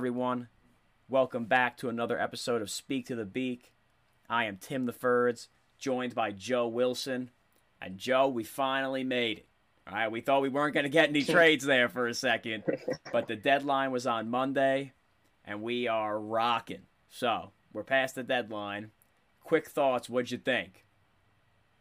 everyone. Welcome back to another episode of Speak to the Beak. I am Tim the Furds, joined by Joe Wilson. And Joe, we finally made it. All right, we thought we weren't going to get any trades there for a second, but the deadline was on Monday, and we are rocking. So we're past the deadline. Quick thoughts. What'd you think?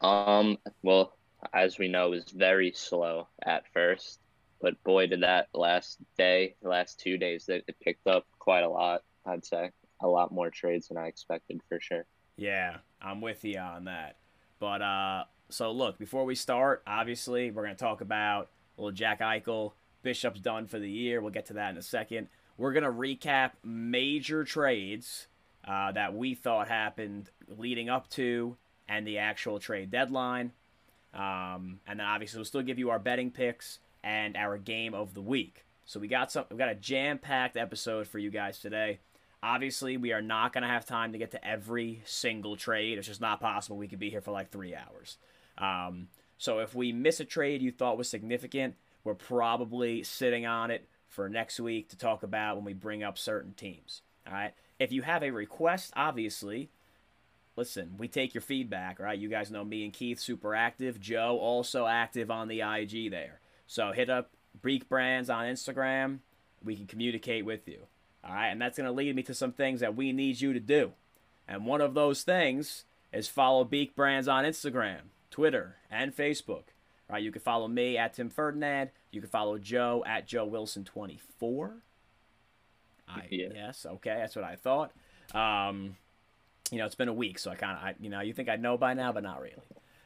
Um. Well, as we know, it was very slow at first, but boy, did that last day, the last two days, that it picked up quite a lot. I'd say a lot more trades than I expected for sure. Yeah, I'm with you on that. But uh, so look, before we start, obviously we're gonna talk about little Jack Eichel. Bishop's done for the year. We'll get to that in a second. We're gonna recap major trades uh, that we thought happened leading up to and the actual trade deadline. Um, and then obviously we'll still give you our betting picks and our game of the week. So we got some we got a jam-packed episode for you guys today. Obviously, we are not going to have time to get to every single trade. It's just not possible. We could be here for like three hours. Um, so if we miss a trade you thought was significant, we're probably sitting on it for next week to talk about when we bring up certain teams. All right. If you have a request, obviously, listen, we take your feedback, right? You guys know me and Keith super active. Joe also active on the IG there. So hit up Beak Brands on Instagram. We can communicate with you. All right, and that's going to lead me to some things that we need you to do. And one of those things is follow Beak Brands on Instagram, Twitter, and Facebook. All right, you can follow me at Tim Ferdinand. You can follow Joe at Joe Wilson 24. I, yeah. Yes, okay, that's what I thought. Um, you know, it's been a week, so I kind of, you know, you think I know by now, but not really.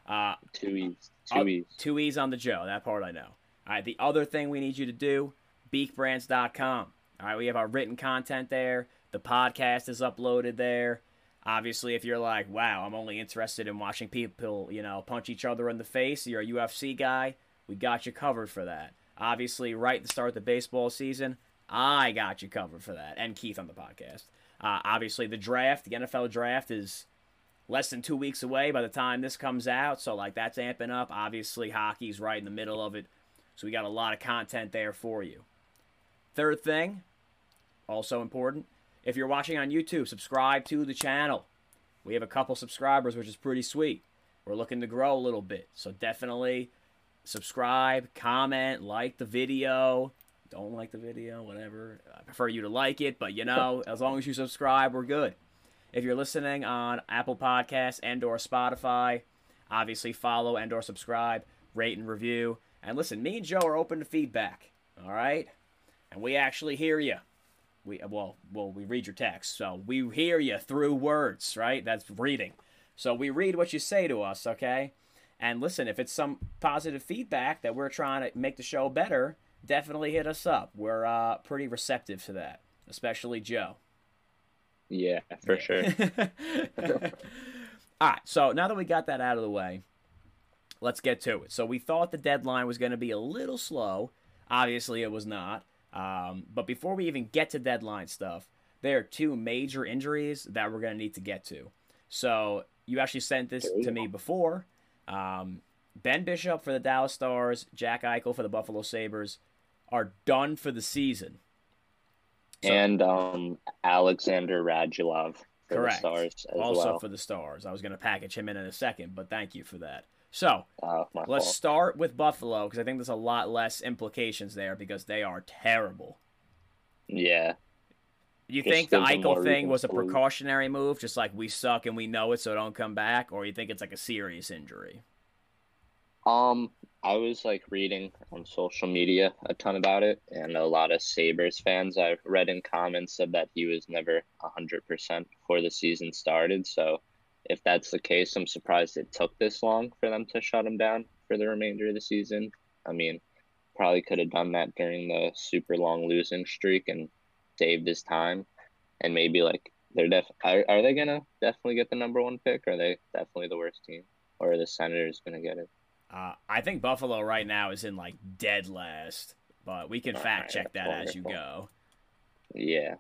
Uh, two E's. Two E's. Two E's on the Joe. That part I know. All right, the other thing we need you to do, beakbrands.com. All right, we have our written content there. The podcast is uploaded there. Obviously, if you're like, wow, I'm only interested in watching people, you know, punch each other in the face, you're a UFC guy, we got you covered for that. Obviously, right at the start of the baseball season, I got you covered for that. And Keith on the podcast. Uh, obviously, the draft, the NFL draft is less than two weeks away by the time this comes out. So, like, that's amping up. Obviously, hockey's right in the middle of it. So, we got a lot of content there for you. Third thing, also important, if you're watching on YouTube, subscribe to the channel. We have a couple subscribers, which is pretty sweet. We're looking to grow a little bit. So definitely subscribe, comment, like the video. Don't like the video, whatever. I prefer you to like it, but you know, as long as you subscribe, we're good. If you're listening on Apple Podcasts and or Spotify, obviously follow and or subscribe, rate and review. And listen, me and Joe are open to feedback. All right? and we actually hear you. We well, well, we read your text, so we hear you through words, right? That's reading. So we read what you say to us, okay? And listen, if it's some positive feedback that we're trying to make the show better, definitely hit us up. We're uh, pretty receptive to that, especially Joe. Yeah, for yeah. sure. All right, so now that we got that out of the way, let's get to it. So we thought the deadline was going to be a little slow. Obviously, it was not. Um, but before we even get to deadline stuff, there are two major injuries that we're going to need to get to. So you actually sent this to me before. Um, ben Bishop for the Dallas Stars, Jack Eichel for the Buffalo Sabres are done for the season. So, and um, Alexander Radulov for correct. the Stars also well. for the Stars. I was going to package him in in a second, but thank you for that. So uh, let's fault. start with Buffalo because I think there's a lot less implications there because they are terrible. Yeah. You just think the Eichel thing was a precautionary move, just like we suck and we know it, so don't come back, or you think it's like a serious injury? Um, I was like reading on social media a ton about it, and a lot of Sabres fans I've read in comments said that he was never hundred percent before the season started. So if that's the case, I'm surprised it took this long for them to shut him down for the remainder of the season. I mean, probably could have done that during the super long losing streak and saved his time. And maybe like they're def are, are they gonna definitely get the number one pick? Or are they definitely the worst team? Or are the Senators gonna get it? Uh, I think Buffalo right now is in like dead last, but we can All fact right, check that wonderful. as you go. Yeah.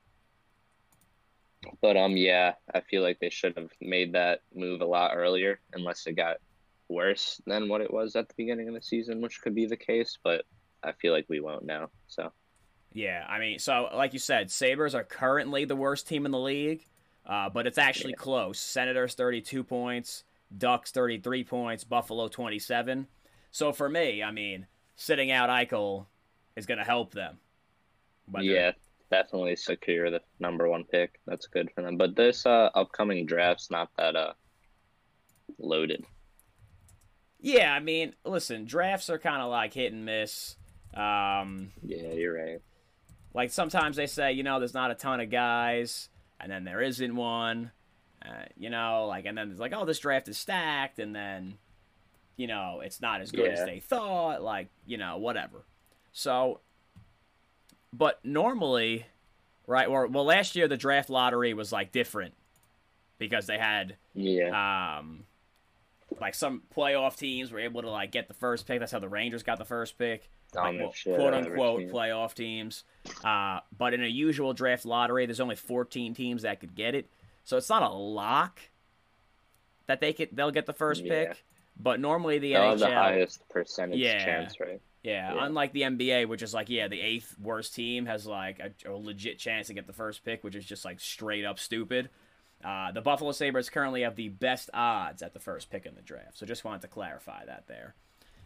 But um, yeah, I feel like they should have made that move a lot earlier, unless it got worse than what it was at the beginning of the season, which could be the case. But I feel like we won't now. So. Yeah, I mean, so like you said, Sabres are currently the worst team in the league, uh, but it's actually yeah. close. Senators 32 points, Ducks 33 points, Buffalo 27. So for me, I mean, sitting out Eichel is going to help them. Whether... Yeah, definitely secure the number one pick. That's good for them. But this uh, upcoming draft's not that uh, loaded. Yeah, I mean, listen, drafts are kind of like hit and miss. Um, yeah, you're right. Like sometimes they say, you know, there's not a ton of guys, and then there isn't one. Uh, you know, like, and then it's like, oh, this draft is stacked, and then, you know, it's not as good yeah. as they thought. Like, you know, whatever. So, but normally, right? Or well, last year the draft lottery was like different because they had yeah. Um, like some playoff teams were able to like get the first pick. That's how the Rangers got the first pick. Like, quote unquote playoff teams. Uh, but in a usual draft lottery, there's only 14 teams that could get it, so it's not a lock that they could they'll get the first yeah. pick. But normally the they'll NHL the highest percentage yeah, chance, right? Yeah, yeah, unlike the NBA, which is like, yeah, the eighth worst team has like a, a legit chance to get the first pick, which is just like straight up stupid. Uh, the Buffalo Sabres currently have the best odds at the first pick in the draft. So just wanted to clarify that there.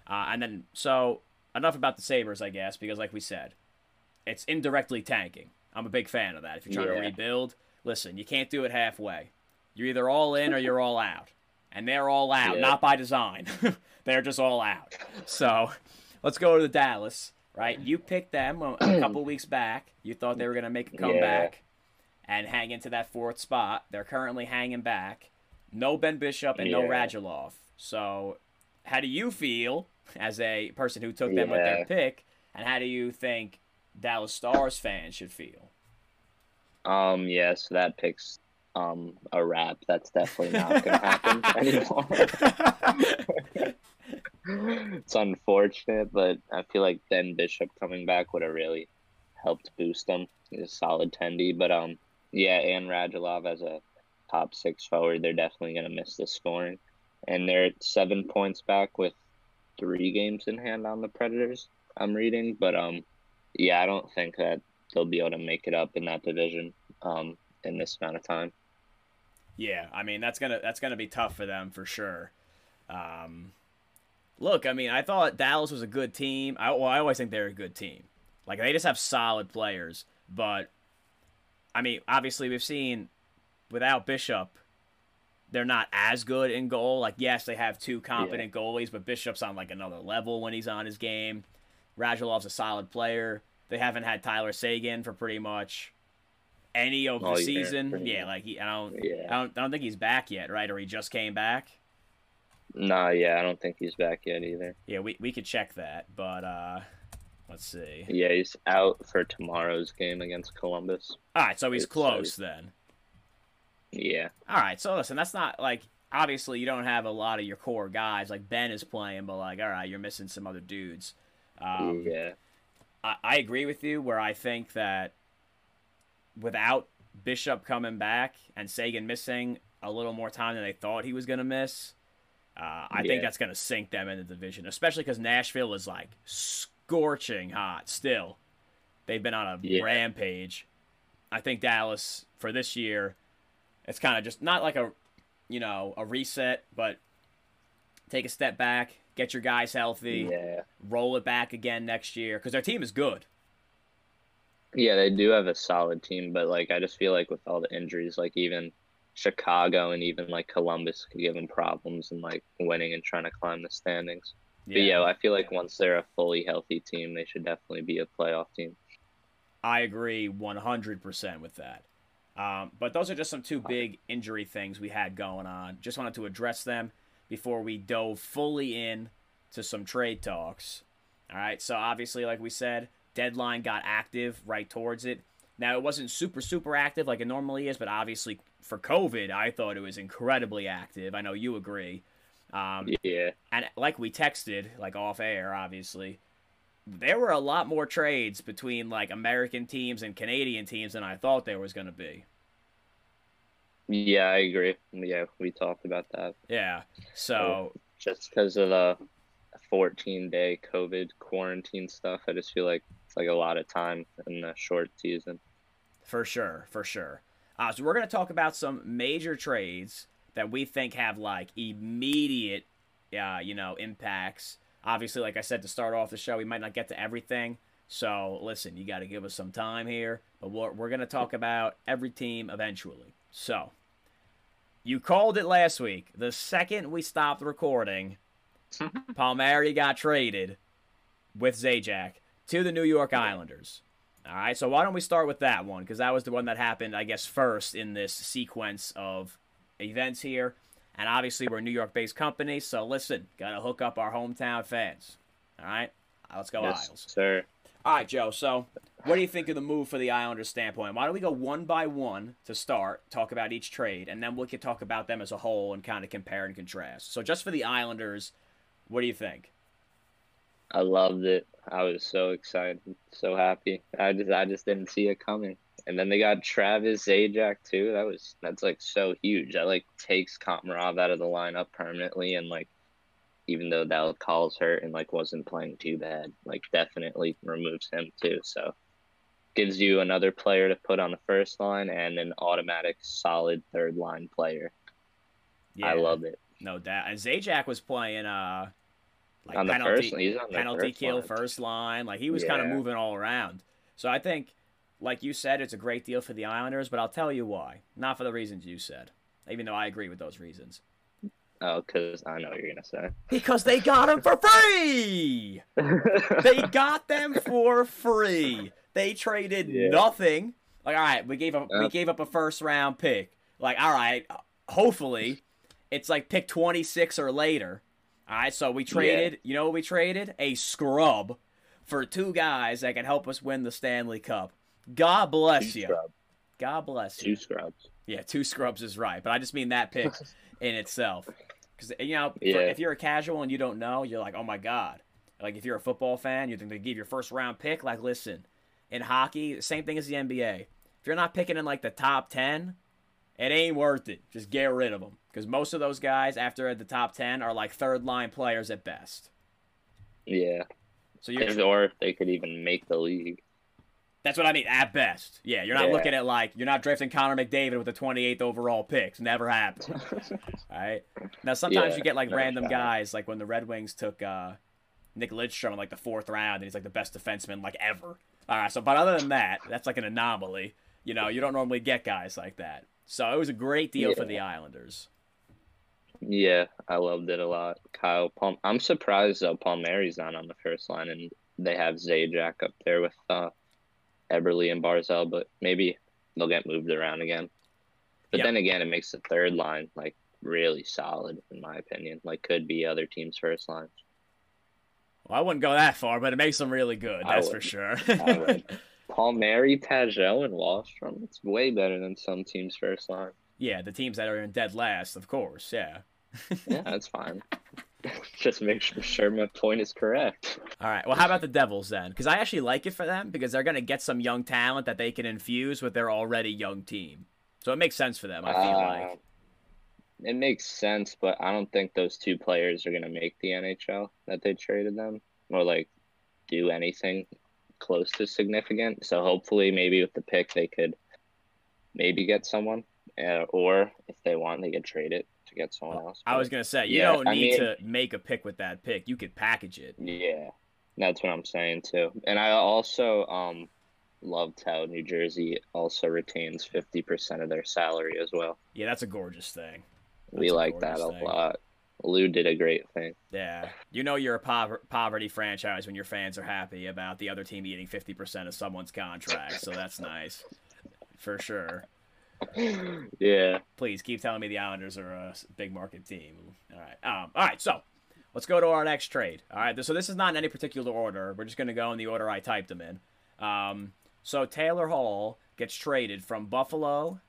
Uh, and then, so enough about the Sabres, I guess, because like we said, it's indirectly tanking. I'm a big fan of that. If you're trying yeah. to rebuild, listen, you can't do it halfway. You're either all in or you're all out. And they're all out, yeah. not by design. they're just all out. So let's go to the Dallas, right? You picked them a, a couple weeks back. You thought they were going to make a comeback and hang into that fourth spot. They're currently hanging back. No Ben Bishop and yeah. no Radulov. So, how do you feel as a person who took them yeah. with their pick, and how do you think Dallas Stars fans should feel? Um, yeah, so that pick's um a wrap. That's definitely not gonna happen anymore. it's unfortunate, but I feel like Ben Bishop coming back would have really helped boost them. He's a solid tendy, but um yeah, and Radulov as a top six forward, they're definitely going to miss the scoring. And they're seven points back with three games in hand on the Predators. I'm reading, but um, yeah, I don't think that they'll be able to make it up in that division um in this amount of time. Yeah, I mean that's gonna that's gonna be tough for them for sure. Um, look, I mean, I thought Dallas was a good team. I well, I always think they're a good team. Like they just have solid players, but I mean, obviously we've seen without Bishop, they're not as good in goal. Like, yes, they have two competent yeah. goalies, but Bishop's on like another level when he's on his game. Radulov's a solid player. They haven't had Tyler Seguin for pretty much any of oh, the season. Yeah, like he, I don't, yeah. I don't, I don't think he's back yet, right? Or he just came back. Nah, yeah, I don't think he's back yet either. Yeah, we we could check that, but uh Let's see. Yeah, he's out for tomorrow's game against Columbus. All right, so he's it's, close then. Yeah. All right, so listen, that's not like obviously you don't have a lot of your core guys like Ben is playing, but like all right, you're missing some other dudes. Um, yeah. I, I agree with you where I think that without Bishop coming back and Seguin missing a little more time than they thought he was going to miss, uh, I yeah. think that's going to sink them in the division, especially because Nashville is like scorching hot still. They've been on a yeah. rampage. I think Dallas for this year, it's kind of just not like a, you know, a reset, but take a step back, get your guys healthy, yeah. roll it back again next year because their team is good. Yeah, they do have a solid team, but like I just feel like with all the injuries, like even Chicago and even like Columbus could give them problems and like winning and trying to climb the standings. Yeah. But yeah, I feel like once they're a fully healthy team, they should definitely be a playoff team. I agree 100% with that. Um, but those are just some two big injury things we had going on. Just wanted to address them before we dove fully in to some trade talks. All right, so obviously, like we said, deadline got active right towards it. Now, it wasn't super, super active like it normally is, but obviously for COVID, I thought it was incredibly active. I know you agree. Um, yeah. And like we texted, like off air, obviously, there were a lot more trades between like American teams and Canadian teams than I thought there was going to be. Yeah, I agree. Yeah, we talked about that. Yeah. So just because of the 14 day COVID quarantine stuff. I just feel like it's like a lot of time in a short season. For sure, for sure. Uh, so we're going to talk about some major trades that we think have like immediate, uh, you know, impacts. Obviously, like I said to start off the show, we might not get to everything. So listen, you got to give us some time here, but we're, we're going to talk about every team eventually. So you called it last week. The second we stopped recording, Palmieri got traded with Zajac to the New York Islanders. All right, so why don't we start with that one? Because that was the one that happened, I guess, first in this sequence of events here. And obviously, we're a New York based company, so listen, got to hook up our hometown fans. All right, let's go, yes, Isles. Sir. All right, Joe. So, what do you think of the move for the Islanders standpoint? Why don't we go one by one to start, talk about each trade, and then we can talk about them as a whole and kind of compare and contrast. So, just for the Islanders, what do you think? I loved it. I was so excited, so happy. I just I just didn't see it coming. And then they got Travis Zajac too. That was that's like so huge. That like takes Komarov out of the lineup permanently and like even though that calls hurt and like wasn't playing too bad, like definitely removes him too. So gives you another player to put on the first line and an automatic solid third line player. Yeah, I love it. No doubt. Zajac was playing uh like on the penalty, first, he's on the penalty first kill line. first line. Like he was yeah. kind of moving all around. So I think, like you said, it's a great deal for the Islanders. But I'll tell you why. Not for the reasons you said, even though I agree with those reasons. Oh, because I know what you're gonna say. Because they got them for free. they got them for free. They traded yeah. nothing. Like, all right, we gave up yep. we gave up a first round pick. Like, all right, hopefully, it's like pick 26 or later. All right, so we traded. Yeah. You know what we traded? A scrub for two guys that can help us win the Stanley Cup. God bless two you. Scrubs. God bless you. Two scrubs. Yeah, two scrubs is right, but I just mean that pick in itself. Because you know, yeah. for, if you're a casual and you don't know, you're like, oh my god. Like if you're a football fan, you think they give your first round pick. Like, listen, in hockey, same thing as the NBA. If you're not picking in like the top ten, it ain't worth it. Just get rid of them because most of those guys after at the top ten are like third line players at best. Yeah. So you're or if they could even make the league. That's what I mean. At best, yeah. You're not yeah. looking at like you're not drafting Connor McDavid with the 28th overall picks. Never happened. All right. Now sometimes yeah, you get like random sure. guys, like when the Red Wings took uh, Nick Lidstrom in like the fourth round, and he's like the best defenseman like ever. All right. So, but other than that, that's like an anomaly. You know, you don't normally get guys like that. So it was a great deal yeah. for the Islanders. Yeah, I loved it a lot. Kyle Palm. I'm surprised though Palmieri's not on the first line, and they have Zajac up there with uh, Eberle and Barzal, but maybe they'll get moved around again. But yep. then again, it makes the third line like really solid, in my opinion. Like could be other teams' first lines. Well, I wouldn't go that far, but it makes them really good. That's for sure. Palmieri, Pageau, and Wahlstrom. It's way better than some teams' first line. Yeah, the teams that are in dead last, of course. Yeah. yeah, that's fine. Just make sure my point is correct. All right. Well, how about the Devils then? Because I actually like it for them because they're going to get some young talent that they can infuse with their already young team. So it makes sense for them. I feel uh, like it makes sense, but I don't think those two players are going to make the NHL that they traded them or like do anything close to significant. So hopefully, maybe with the pick, they could maybe get someone, uh, or if they want, they could trade it to get someone else. But, I was gonna say you yeah, don't need I mean, to make a pick with that pick. You could package it. Yeah, that's what I'm saying too. And I also um loved how New Jersey also retains fifty percent of their salary as well. Yeah, that's a gorgeous thing. That's we like that a thing. lot. Lou did a great thing. Yeah, you know you're a po- poverty franchise when your fans are happy about the other team eating fifty percent of someone's contract. so that's nice, for sure. Yeah. Please keep telling me the Islanders are a big market team. All right. Um. All right. So let's go to our next trade. All right. So this is not in any particular order. We're just gonna go in the order I typed them in. Um. So Taylor Hall gets traded from Buffalo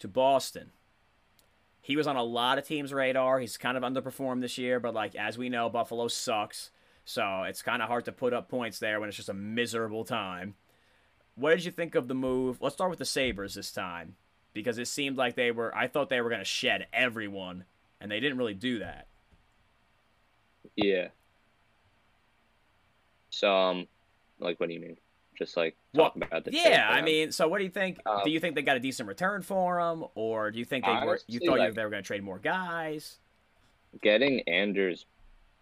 to Boston he was on a lot of teams' radar. He's kind of underperformed this year, but like as we know, Buffalo sucks. So it's kind of hard to put up points there when it's just a miserable time. What did you think of the move? Let's start with the Sabres this time because it seemed like they were I thought they were going to shed everyone and they didn't really do that. Yeah. So, um, like, what do you mean? Just like Well, about the Yeah, I mean, so what do you think? Uh, do you think they got a decent return for him, or do you think they were? You thought like- they were going to trade more guys? getting Anders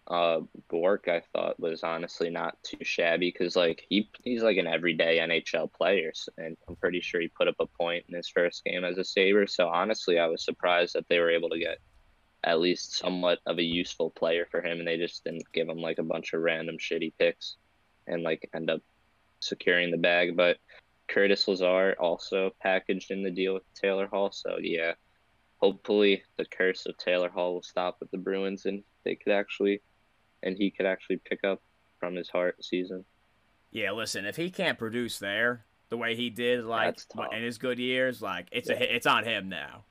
uh Bjork I thought was honestly not too shabby because like he he's like an everyday NHL player and I'm pretty sure he put up a point in his first game as a Saber so honestly I was surprised that they were able to get at least somewhat of a useful player for him and they just didn't give him like a bunch of random shitty picks and like end up securing the bag but Curtis Lazar also packaged in the deal with Taylor Hall so yeah hopefully the curse of Taylor Hall will stop with the Bruins and they could actually and he could actually pick up from his heart season. Yeah, listen, if he can't produce there the way he did, like in his good years, like it's a Yeah. hit it's on him now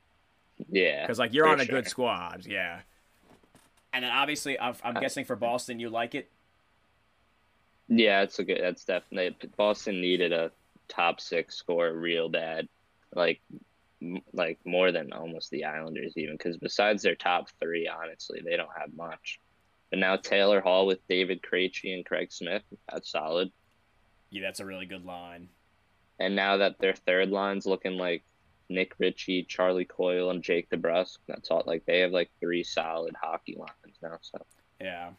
Yeah. because like you're on a good squad, yeah. And then obviously, I'm, I'm guessing for Boston, you like it. Yeah, it's a good that's definitely Boston needed a top 6 score real bad. Like like more than almost the Islanders even cuz besides their top 3 honestly, they don't have much. But now Taylor Hall with David Krejci and Craig Smith, that's solid. Yeah, that's a really good line. And now that their third line's looking like Nick Ritchie, Charlie Coyle, and Jake DeBrusk, that's all. Like they have like three solid hockey lines now. So Yeah.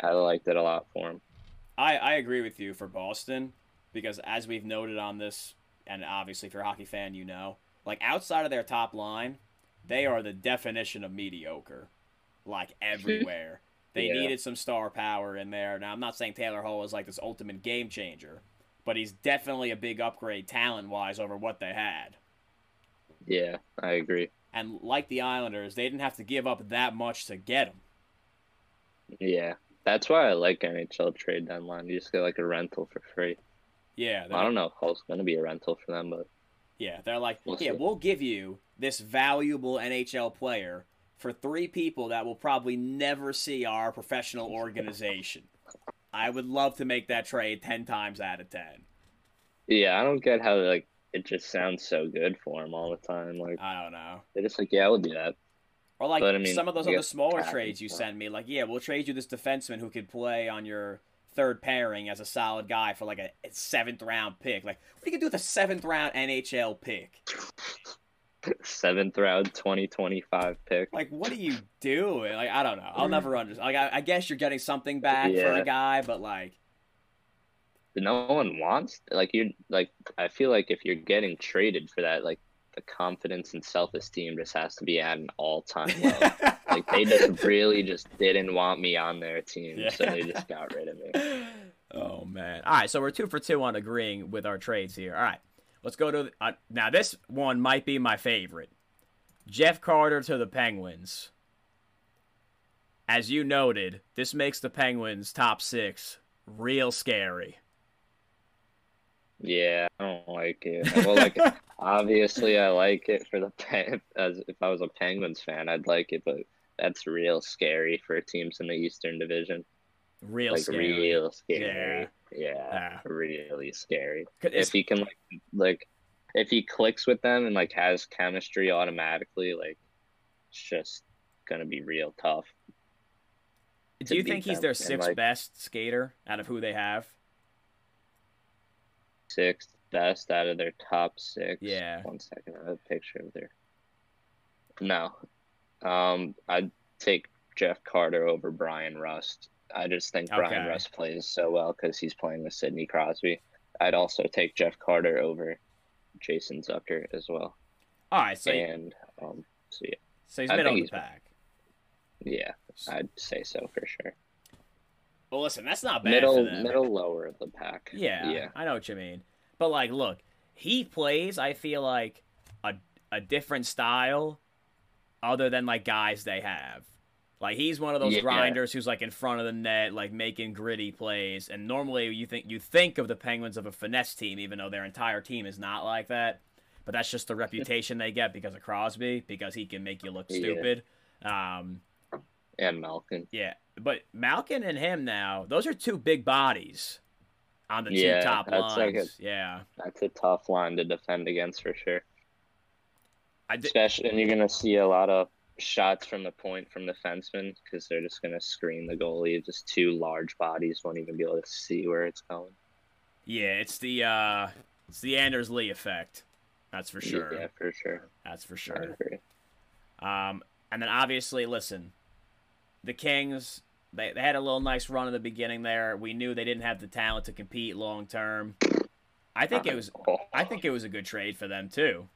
I liked it a lot for him. I, I agree with you for Boston because as we've noted on this, and obviously if you're a hockey fan, you know, like outside of their top line, they are the definition of mediocre, like everywhere. they Yeah. needed some star power in there. Now I'm not saying Taylor Hall is like this ultimate game changer, but he's definitely a big upgrade talent wise over what they had. Yeah, I agree. And like the Islanders, they didn't have to give up that much to get him. Yeah, that's why I like NHL trade deadline. You just get like a rental for free. Yeah, I don't know if Hall's gonna be a rental for them, but Yeah, they're like, We'll yeah, see. we'll give you this valuable NHL player for three people that will probably never see our professional organization. I would love to make that trade 10 times out of 10. yeah, I don't get how like it just sounds so good for him all the time. Like I don't know. they're just like, yeah, we'll do that. Or like I mean, some of those other smaller trades you send me, like, yeah, we'll trade you this defenseman who could play on your third pairing as a solid guy for like a seventh round pick. Like, what do you do with a seventh round NHL pick? Seventh round, twenty twenty five pick. Like, what are you doing? Like, I don't know. I'll never understand. Like, I, I guess you're getting something back for a guy, but like, no one wants like you like i feel like if you're getting traded for that like the confidence and self-esteem just has to be at an all-time low like they just really just didn't want me on their team so they just got rid of me oh man! All right, so we're two for two on agreeing with our trades here. All right, let's go to uh, now. This one might be my favorite. Jeff Carter to the Penguins. As you noted, this makes the Penguins top six real scary. Yeah i don't like it well like obviously i like it for the Pen- as if i was a penguins fan i'd like it but that's real scary for teams in the eastern division Real like scary. real scary yeah, Yeah. really scary. it's- if he can like like if he clicks with them and like has chemistry automatically like it's just gonna be real tough do you think he's them, their and, sixth like- best skater out of who they have? Sixth best out of their top six. Yeah. one second i have a picture of their no. Um i'd take jeff carter over bryan rust. I just think bryan Okay. rust plays so well because he's playing with sidney crosby. I'd also take jeff carter over jason zucker as well. All right, so and um so yeah. so he's I middle of the he's- pack. yeah i'd say so for sure Well, listen, that's not bad middle middle lower of the pack. Yeah, Yeah. I know what you mean. But like, look, he plays. I feel like a a different style, other than like guys they have. Like he's one of those Yeah. grinders who's like in front of the net, like making gritty plays. And normally you think you think of the Penguins of a finesse team, even though their entire team is not like that. But that's just the reputation they get because of Crosby, because he can make you look Yeah. stupid. Um, And Malkin. yeah, but Malkin and him now, those are two big bodies on the Yeah, two top that's lines. like a- yeah, That's a tough line to defend against for sure. I did, Especially and you're gonna see a lot of shots from the point from the fenceman because they're just gonna screen the goalie. Just two large bodies won't even be able to see where it's going. Yeah, it's the uh, it's the Anders Lee effect. That's for sure. Yeah, for sure. That's for sure. Um, and then obviously, listen, the Kings they, they had a little nice run in the beginning there. We knew they didn't have the talent to compete long term. I think it was I think it was a good trade for them too.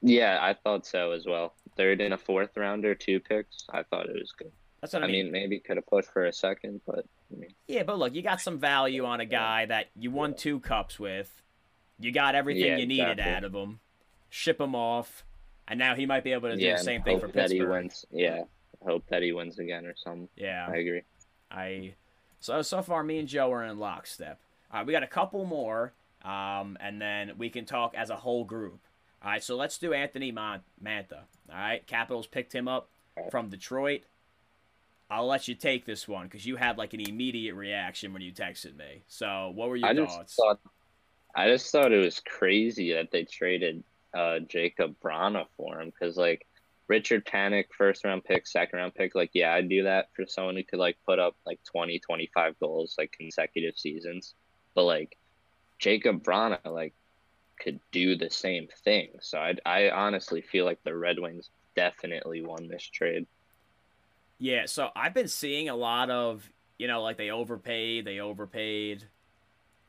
Yeah, I thought so as well. Third and a fourth rounder, two picks. I thought it was good. That's what I, I mean, maybe could have pushed for a second, but I mean, Yeah, but look, you got some value on a guy that you won two cups with. You got everything Yeah, you needed exactly. out of him. Ship him off, and now he might be able to do yeah, the same thing for Pittsburgh. wins. Yeah, hope that he wins again or something. Yeah, I agree. I so so far me and Joe are in lockstep. All right, we got a couple more, um, and then we can talk as a whole group. All right, so let's do Anthony Mantha. All right, Capitals picked him up from Detroit. I'll let you take this one because you had like an immediate reaction when you texted me. So, what were your I thoughts? thought, I just thought it was crazy that they traded uh, Jakub Vrana for him because like Richard Panik, first round pick, second round pick, like yeah, I'd do that for someone who could like put up like 20, 25 goals like consecutive seasons, but like Jakub Vrana like could do the same thing. So I I honestly feel like the Red Wings definitely won this trade. Yeah, so I've been seeing a lot of, you know, like they overpaid, they overpaid.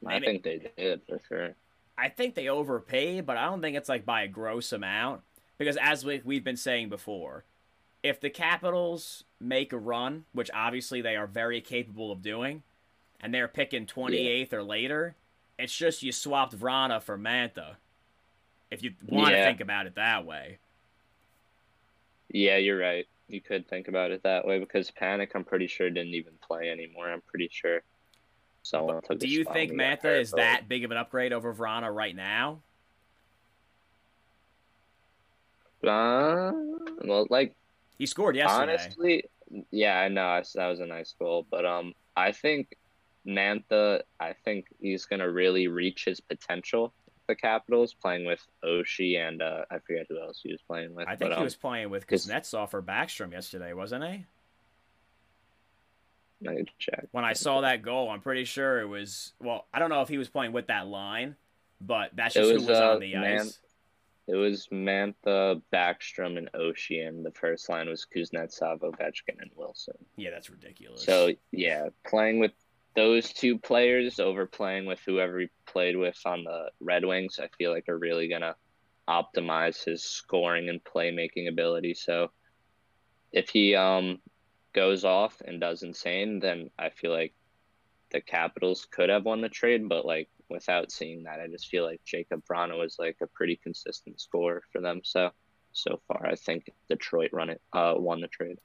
I Maybe- think they did for sure. I think they overpaid, but I don't think it's like by a gross amount. Because as we, we've been saying before, if the Capitals make a run, which obviously they are very capable of doing, and they're picking 28th or later, it's just you swapped Vrana for Mantha. If you want to think about it that way. Yeah, you're right. You could think about it that way because Panik, I'm pretty sure didn't even play anymore. I'm pretty sure someone took. Do you think when he got Mantha is that big of an upgrade over Vrana right now? Uh, well, like He scored yesterday. honestly, yeah, I know I- that was a nice goal, but um, I think Mantha, I think he's gonna really reach his potential. The Capitals playing with Oshie and uh, I forget who else he was playing with. I think but, he um, was playing with Kuznetsov or Backstrom yesterday, wasn't he? let me check. When I saw that goal, I'm pretty sure it was. Well, I don't know if he was playing with that line, but that's just was, who was uh, on the Man- ice. It was Mantha, Backstrom, and Oshie, and the first line was Kuznetsov, Ovechkin, and Wilson. Yeah, that's ridiculous. So yeah, playing with those two players over playing with whoever he played with on the Red Wings, I feel like are really gonna optimize his scoring and playmaking ability. So if he um goes off and does insane, then I feel like the Capitals could have won the trade, but like without seeing that, I just feel like Jakub Vrana was like a pretty consistent scorer for them. So so far, I think Detroit run it uh won the trade.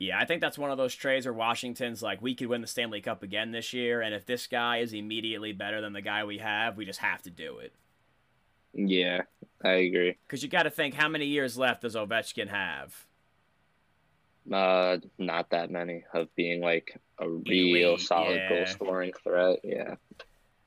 yeah, I think that's one of those trades where Washington's like, we could win the Stanley Cup again this year, and if this guy is immediately better than the guy we have, we just have to do it. Yeah, I agree. Because you got to think, how many years left does Ovechkin have? Uh, not that many of being like a real Elite, solid yeah. goal scoring threat. Yeah.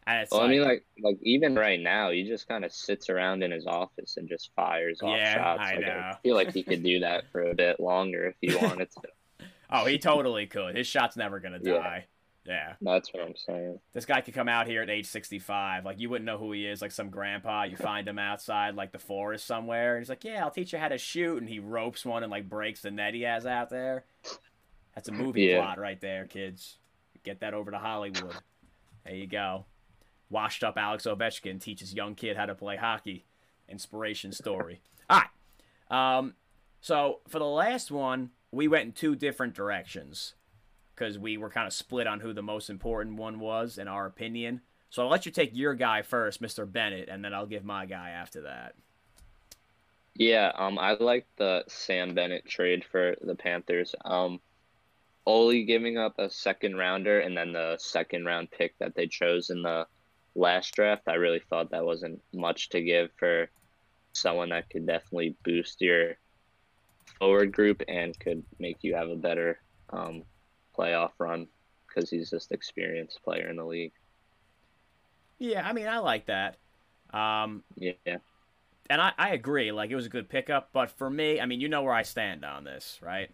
And it's Well, I mean, like, like even right now, he just kind of sits around in his office and just fires off Yeah, shots. I like, know. I feel like he could do that for a bit longer if he wanted to. oh, he totally could. His shot's never gonna Yeah. die. Yeah. That's what I'm saying. This guy could come out here at age 65. Like, you wouldn't know who he is. Like, some grandpa. You find him outside, like, the forest somewhere. And he's like, Yeah, I'll teach you how to shoot. And he ropes one and, like, breaks the net he has out there. That's a movie Yeah. plot right there, kids. Get that over to Hollywood. There you go. Washed up Alex Ovechkin teaches young kid how to play hockey. Inspiration story. All right. Um, so, for the last one, we went in two different directions because we were kind of split on who the most important one was in our opinion. So I'll let you take your guy first, Mr. Bennett, and then I'll give my guy after that. Yeah, um, I like the Sam Bennett trade for the Panthers. Um, Oli giving up a second rounder and then the second round pick that they chose in the last draft. I really thought that wasn't much to give for someone that could definitely boost your forward group and could make you have a better um, playoff run because he's just experienced player in the league. Yeah, I mean, I like that. Um, Yeah, and I, I agree, like it was a good pickup, but for me, I mean, you know where I stand on this, right?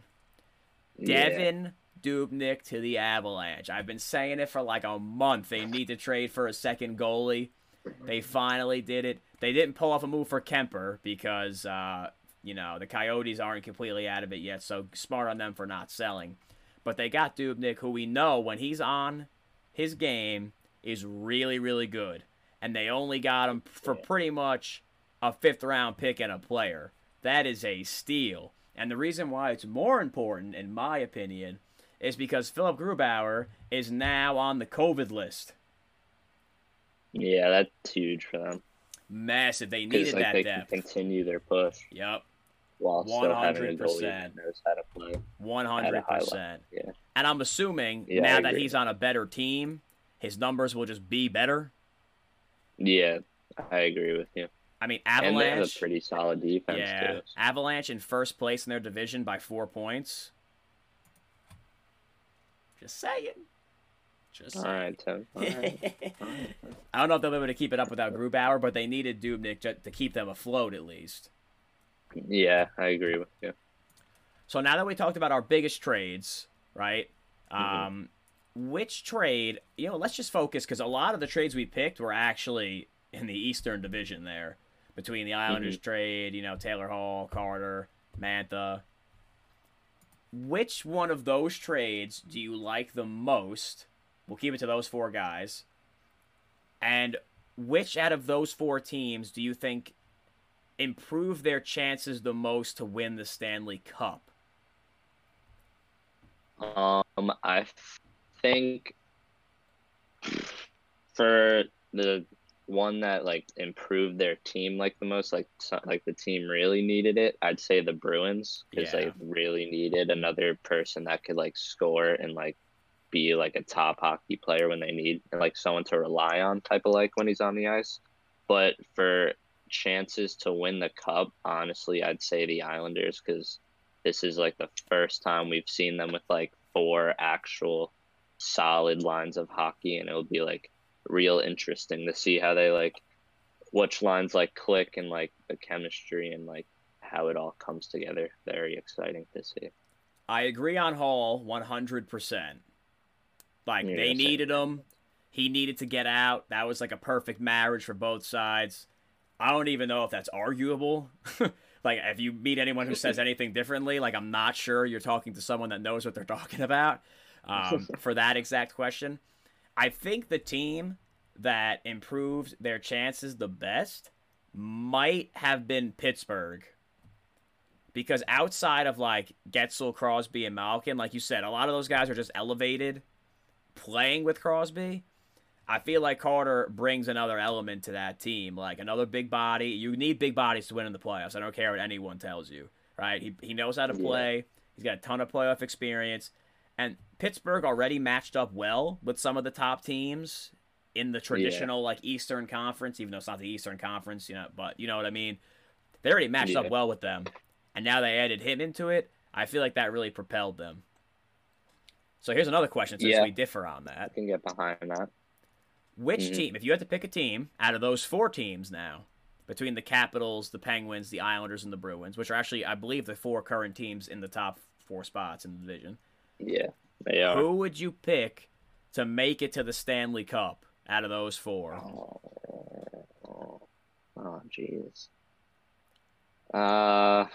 Yeah. Devan Dubnyk to the Avalanche. I've been saying it for like a month. They need to trade for a second goalie. They finally did it. They didn't pull off a move for Kuemper because, uh, you know, the Coyotes aren't completely out of it yet, so smart on them for not selling. But they got Dubnyk, who we know when he's on his game is really, really good. And they only got him for pretty much a fifth round pick and a player. That is a steal. And the reason why it's more important, in my opinion, is because Philipp Grubauer is now on the COVID list. Yeah, that's huge for them. Massive. They needed like that they depth. can continue their push Yep. while still having a goalie 100%. knows how to play. One hundred percent. yeah. And I'm assuming Yeah, now that he's on a better team, his numbers will just be better. Yeah, I agree with you. I mean, And they have Avalanche. a pretty solid defense yeah, too. Avalanche in first place in their division by four points. Just saying. Just All saying. right, Tim. All right. All right. I don't know if they'll be able to keep it up without Grubauer, but they needed Dubnyk to keep them afloat at least. Yeah, I agree with you. So now that we talked about our biggest trades, right? Mhm. Um, which trade? You know, let's just focus because a lot of the trades we picked were actually in the Eastern Division there, between the Islanders trade, you know, Taylor Hall, Carter, Mantha. Which one of those trades do you like the most? We'll keep it to those four guys. And which out of those four teams do you think improve their chances the most to win the Stanley Cup? Um, I think for the one that like improved their team like the most, like like the team really needed it, I'd say the Bruins because Yeah. they really needed another person that could like score and like be like a top hockey player when they need and like someone to rely on type of like when he's on the ice. But for chances to win the cup, honestly, I'd say the Islanders because this is like the first time we've seen them with like four actual solid lines of hockey, and it'll be like real interesting to see how they like which lines like click and like the chemistry and like how it all comes together. Very exciting to see. I agree on Hall 100%. Like, they needed him. He needed to get out. That was like a perfect marriage for both sides. I don't even know if that's arguable. like, if you meet anyone who says anything differently, like, I'm not sure you're talking to someone that knows what they're talking about um, for that exact question. I think the team that improved their chances the best might have been Pittsburgh because outside of like Guentzel, Crosby, and Malkin, like you said, a lot of those guys are just elevated playing with Crosby. I feel like Carter brings another element to that team, like another big body. You need big bodies to win in the playoffs. I don't care what anyone tells you, right? He, he knows how to Yeah. play. He's got a ton of playoff experience. And Pittsburgh already matched up well with some of the top teams in the traditional like Eastern Conference, even though it's not the Eastern Conference, you know, but you know what I mean. They already matched Yeah. up well with them, and now they added him into it. I feel like that really propelled them. So here's another question, since Yeah. we differ on that. I can get behind that. Which Mhm. team, if you had to pick a team out of those four teams now, between the Capitals, the Penguins, the Islanders, and the Bruins, which are actually, I believe, the four current teams in the top four spots in the division, Yeah, they are. who would you pick to make it to the Stanley Cup out of those four? Oh, oh, oh, jeez. Uh,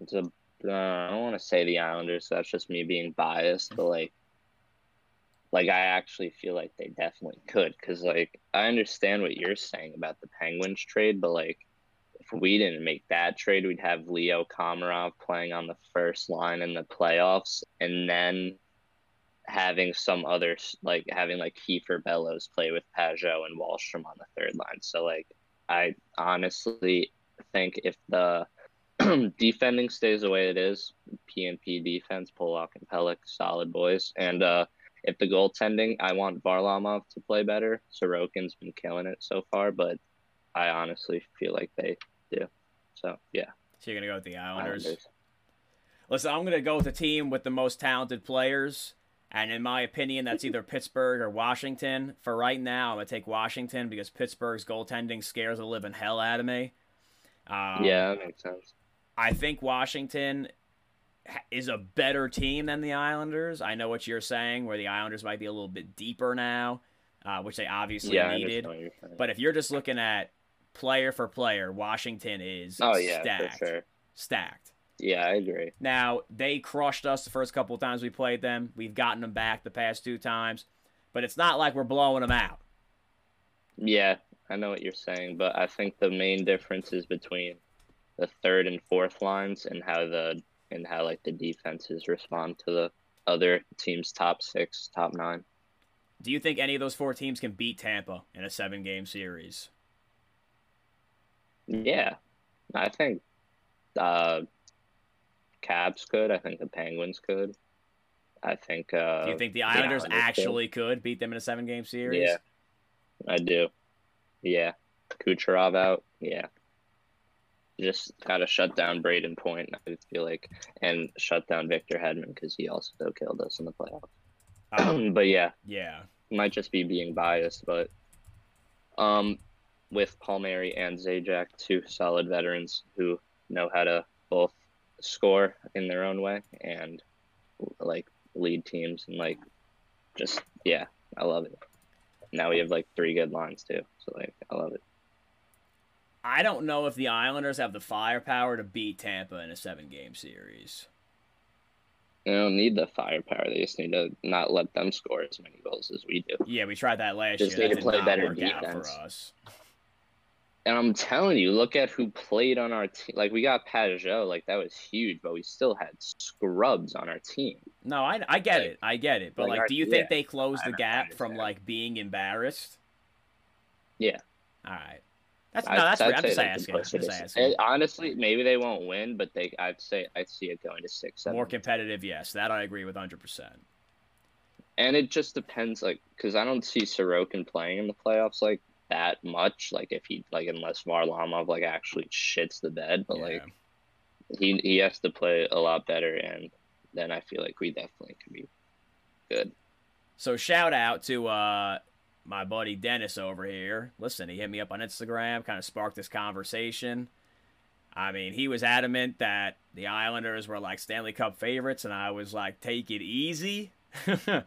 it's a. Uh, I don't want to say the Islanders. So That's just me being biased, but like, like I actually feel like they definitely could, because like I understand what you're saying about the Penguins trade, but like, if we didn't make that trade, we'd have Leo Komarov playing on the first line in the playoffs, and then having some other like having like Kiefer Bellows play with Pageau and Wahlstrom on the third line. So like I honestly think if the defending stays the way it is, PNP defense, Pulock and Pelech, solid boys. And uh if the goaltending, I want Varlamov to play better. Sorokin's been killing it so far, but I honestly feel like they do. So yeah, So you're gonna go with the Islanders. Islanders. Listen, I'm gonna go with the team with the most talented players. And in my opinion, that's either Pittsburgh or Washington. For right now, I'm gonna take Washington because Pittsburgh's goaltending scares the living hell out of me. Um, yeah, that makes sense. I think Washington is a better team than the Islanders. I know what you're saying, where the Islanders might be a little bit deeper now, uh, which they obviously yeah, needed. But if you're just looking at player for player, Washington is oh yeah stacked, for sure. stacked. Yeah, I agree. Now they crushed us the first couple of times we played them. We've gotten them back the past two times, but it's not like we're blowing them out. Yeah, I know what you're saying, but I think the main difference is between the third and fourth lines and how the and how like the defenses respond to the other team's top six, top nine. Do you think any of those four teams can beat Tampa in a seven game series? Yeah, I think uh, Caps could. I think the Penguins could. I think. Uh, do you think the Islanders, the Islanders actually could. could beat them in a seven game series? Yeah, I do. Yeah, Kucherov out. Yeah, just got to shut down Brayden Point. I feel like, and shut down Victor Hedman because he also killed us in the playoffs. Um, but yeah, yeah, might just be being biased, but um, with Palmieri and Zajac, two solid veterans who know how to both score in their own way and like lead teams and like just yeah, I love it. Now we have like three good lines too, so like I love it. I don't know if the Islanders have the firepower to beat Tampa in a seven game series. They don't need the firepower. They just need to not let them score as many goals as we do. Yeah, we tried that last just year. Just need to play better defense. for us. And I'm telling you, look at who played on our team. Like we got Pageau, like that was huge, but we still had scrubs on our team. No, I, I get like, it, I get it. But like, like our, do you think yeah, they closed the gap from like being embarrassed? Yeah. All right. That's no, that's I'd, I'd I'm, just asking, I'm just asking. It, honestly, maybe they won't win, but they I'd say I'd see it going to six, seven. More competitive, yes, that I agree with hundred percent. And it just depends, like, because I don't see Sorokin playing in the playoffs like that much. Like, if he like unless Varlamov like actually shits the bed, but yeah. like he he has to play a lot better, and then I feel like we definitely could be good. So shout out to uh my buddy Dennis over here. Listen, he hit me up on Instagram, kind of sparked this conversation. I mean, he was adamant that the Islanders were like Stanley Cup favorites, and I was like, take it easy.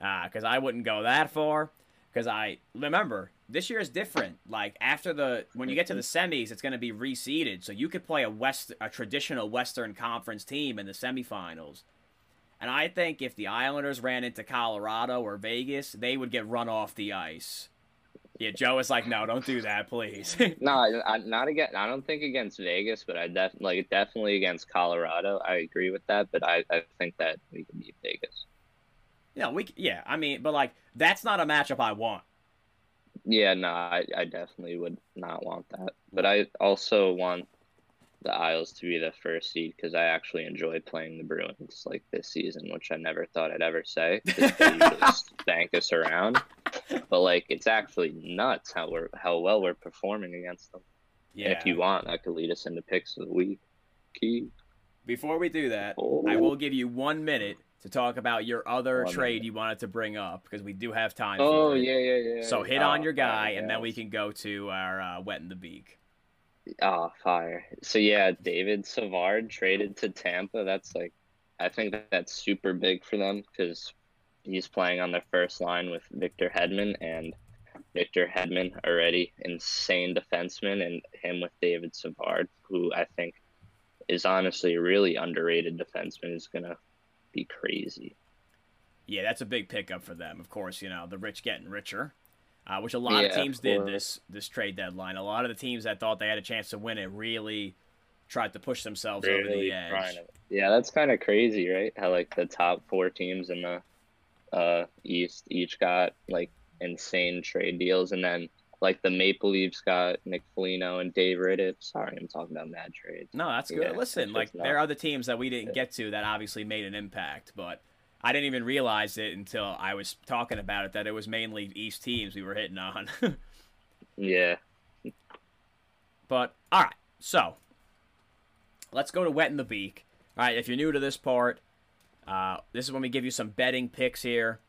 Because uh, I wouldn't go that far. Because I remember this year is different. Like after the when you get to the semis, it's going to be reseeded, so you could play a west a traditional Western Conference team in the semifinals. And I think if the Islanders ran into Colorado or Vegas, they would get run off the ice. Yeah, Joe is like, no, don't do that, please. no, I, not again. I don't think against Vegas, but I definitely, like, definitely against Colorado. I agree with that, but I, I think that we can beat Vegas. Yeah, we, yeah. I mean, but like, that's not a matchup I want. Yeah, no, I, I definitely would not want that. But I also want the Isles to be the first seed because I actually enjoy playing the Bruins like this season, which I never thought I'd ever say. They just bank us around, but like it's actually nuts how we're how well we're performing against them. Yeah. And if you want, that could lead us into picks of the week. Key. Before we do that, oh. I will give you one minute to talk about your other one trade you wanted to bring up because we do have time. Oh yeah, yeah, yeah. So hit oh, on your guy, and then we can go to our uh, wet in the beak. Oh, fire. So yeah, David Savard traded to Tampa. That's like, I think that's super big for them because he's playing on the first line with Victor Hedman and Victor Hedman already insane defenseman and him with David Savard, who I think is honestly a really underrated defenseman, is gonna be crazy. Yeah, that's a big pickup for them. Of course, you know the rich getting richer uh, which a lot yeah, of teams did this this trade deadline. A lot of the teams that thought they had a chance to win it really tried to push themselves really over the edge. Yeah, that's kind of crazy, right? How like the top four teams in the uh, East each got like insane trade deals, and then like the Maple Leafs got Nick Foligno and Dave Rittich. Sorry, I'm talking about mad trades. No, that's good. Yeah, Listen, like there are other teams that we didn't get to that obviously made an impact, but I didn't even realize it until I was talking about it that it was mainly East teams we were hitting on. yeah. But all right, so let's go to wet in the beak. All right, if you're new to this part, Uh, this is when we give you some betting picks here.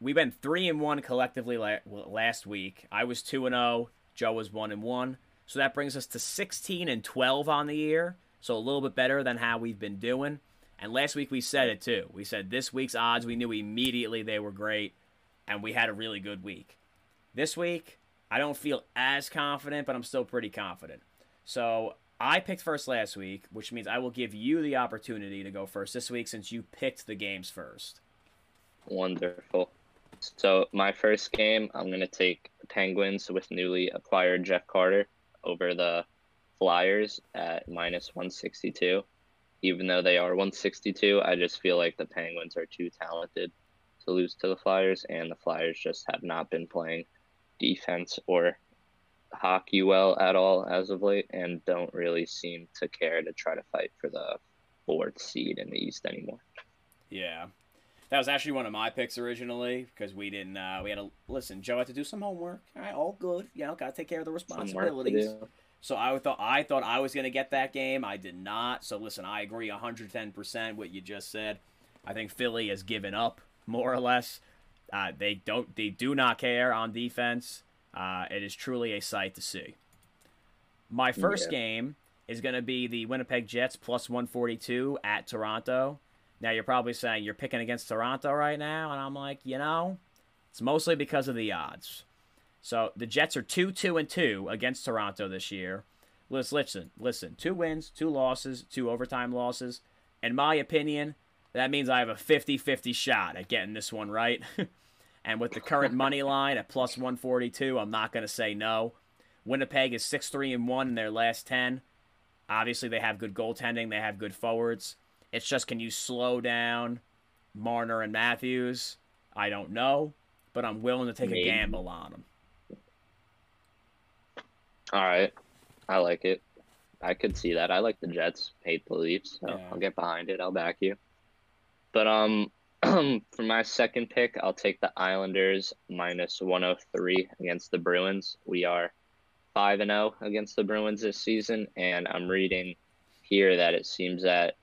We went three and one collectively last week. I was two and zero. Oh. Joe was one and one. So that brings us to sixteen and twelve on the year. So a little bit better than how we've been doing. And last week we said it too. We said this week's odds, we knew immediately they were great, and we had a really good week. This week, I don't feel as confident, but I'm still pretty confident. So I picked first last week, which means I will give you the opportunity to go first this week since you picked the games first. Wonderful. So my first game, I'm gonna take Penguins with newly acquired Jeff Carter over the Flyers at minus 162 even though they are 162, I just feel like the Penguins are too talented to lose to the Flyers, and the Flyers just have not been playing defense or hockey well at all as of late, and don't really seem to care to try to fight for the fourth seed in the East anymore. Yeah. That was actually one of my picks originally because we didn't. Uh, we had to listen. Joe had to do some homework. All right, all good. You know, gotta take care of the responsibilities. So I thought I thought I was going to get that game. I did not. So listen, I agree 110% what you just said. I think Philly has given up more or less. Uh, they don't they do not care on defense. Uh, it is truly a sight to see. My first yeah. game is going to be the Winnipeg Jets plus 142 at Toronto. Now you're probably saying you're picking against Toronto right now, and I'm like, you know, it's mostly because of the odds. So the Jets are two, two, and two against Toronto this year. Listen, listen, listen. Two wins, two losses, two overtime losses. In my opinion, that means I have a 50-50 shot at getting this one right. and with the current money line at plus 142, I'm not going to say no. Winnipeg is 6-3 and 1 in their last 10. Obviously, they have good goaltending, they have good forwards. It's just can you slow down Marner and Matthews? I don't know, but I'm willing to take Maybe. a gamble on them. All right, I like it. I could see that. I like the Jets. Hate the Leafs, so yeah. I'll get behind it. I'll back you. But um, for my second pick, I'll take the Islanders minus 103 against the Bruins. We are five and zero oh against the Bruins this season, and I'm reading here that it seems that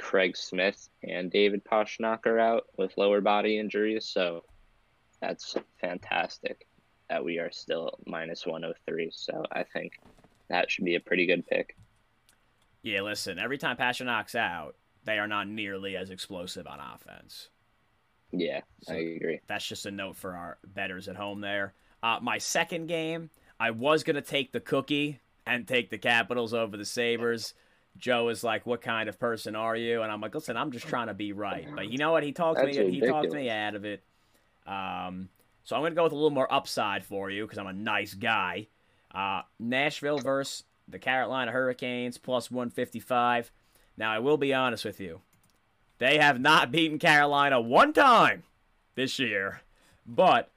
Craig Smith and David Pastrnak are out with lower body injuries, so that's fantastic that we are still minus 103. So I think that should be a pretty good pick. Yeah, listen, every time Pastrnak's out, they are not nearly as explosive on offense. Yeah, so I agree. That's just a note for our betters at home there. Uh, my second game, I was going to take the cookie and take the Capitals over the Sabres. Joe is like, "What kind of person are you?" And I'm like, "Listen, I'm just trying to be right." But you know what? He talked That's me. Ridiculous. He talked me out of it. Um, so I'm going to go with a little more upside for you because I'm a nice guy. Uh, Nashville versus the Carolina Hurricanes plus 155. Now, I will be honest with you. They have not beaten Carolina one time this year, but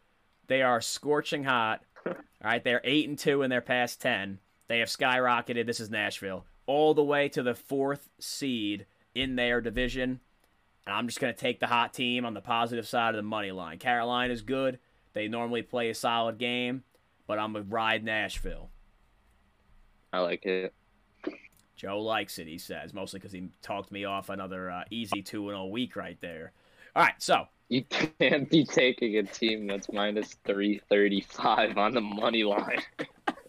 they are scorching hot. All right, they're 8 and 2 in their past 10. They have skyrocketed. This is Nashville. All the way to the fourth seed in their division. And I'm just going to take the hot team on the positive side of the money line. Carolina is good. They normally play a solid game, but I'm going to ride Nashville. I like it. Joe likes it, he says, mostly because he talked me off another uh, easy 2 0 week right there. All right, so. You can't be taking a team that's minus 335 on the money line.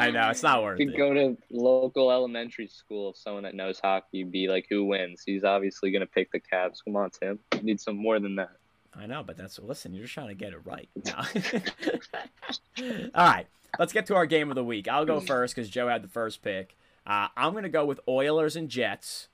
I know, it's not worth you it. go to local elementary school, if someone that knows hockey, be like, who wins? He's obviously going to pick the Caps. Come on, Tim. You need some more than that. I know, but that's listen. You're just trying to get it right. All right, let's get to our game of the week. I'll go first because Joe had the first pick. Uh, I'm going to go with Oilers and Jets,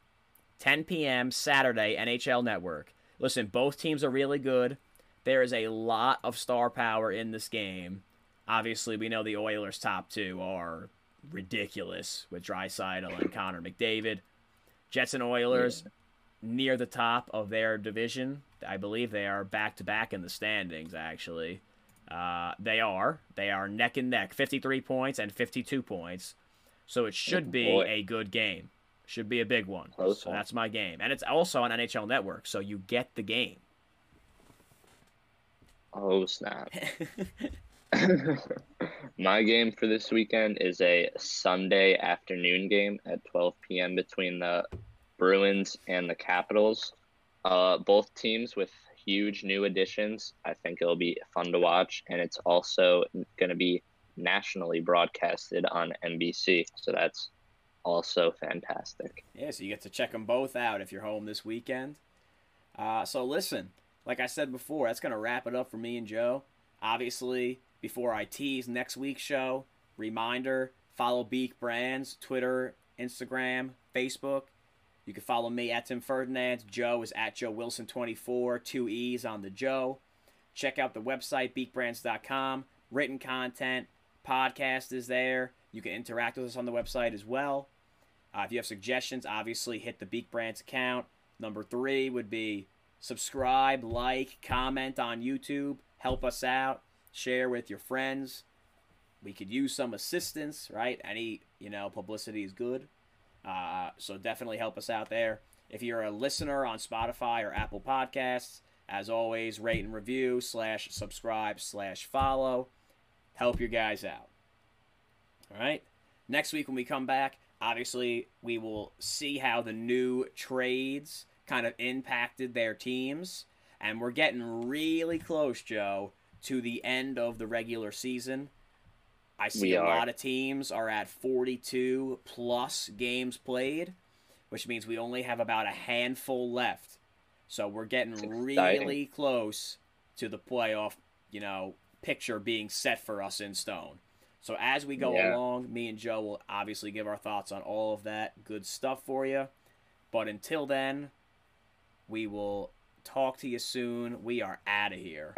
10 p.m. Saturday, NHL Network. Listen, both teams are really good. There is a lot of star power in this game. Obviously, we know the Oilers' top two are ridiculous with Draisaitl and Connor McDavid. Jets and Oilers yeah. near the top of their division. I believe they are back to back in the standings. Actually, uh, they are. They are neck and neck, 53 points and 52 points. So it should be Boy. a good game. Should be a big one. Close so one. that's my game, and it's also on NHL Network, so you get the game. Oh snap! my game for this weekend is a Sunday afternoon game at 12 p.m. between the Bruins and the Capitals. Uh, both teams with huge new additions. I think it'll be fun to watch, and it's also going to be nationally broadcasted on NBC. So that's also fantastic. Yeah, so you get to check them both out if you're home this weekend. Uh, so listen, like I said before, that's going to wrap it up for me and Joe. Obviously, before I tease next week's show, reminder follow Beak Brands, Twitter, Instagram, Facebook. You can follow me at Tim Ferdinand. Joe is at Joe Wilson24, two E's on the Joe. Check out the website, beakbrands.com. Written content, podcast is there. You can interact with us on the website as well. Uh, if you have suggestions, obviously hit the Beak Brands account. Number three would be subscribe, like, comment on YouTube. Help us out. Share with your friends. We could use some assistance, right? Any, you know, publicity is good. Uh, so definitely help us out there. If you're a listener on Spotify or Apple Podcasts, as always, rate and review slash subscribe slash follow. Help your guys out. All right. Next week when we come back, obviously we will see how the new trades kind of impacted their teams, and we're getting really close, Joe, to the end of the regular season. I see a lot of teams are at 42 plus games played, which means we only have about a handful left. So we're getting really close to the playoff, you know, picture being set for us in stone. So as we go yeah. along, me and Joe will obviously give our thoughts on all of that good stuff for you. But until then, we will talk to you soon. We are out of here.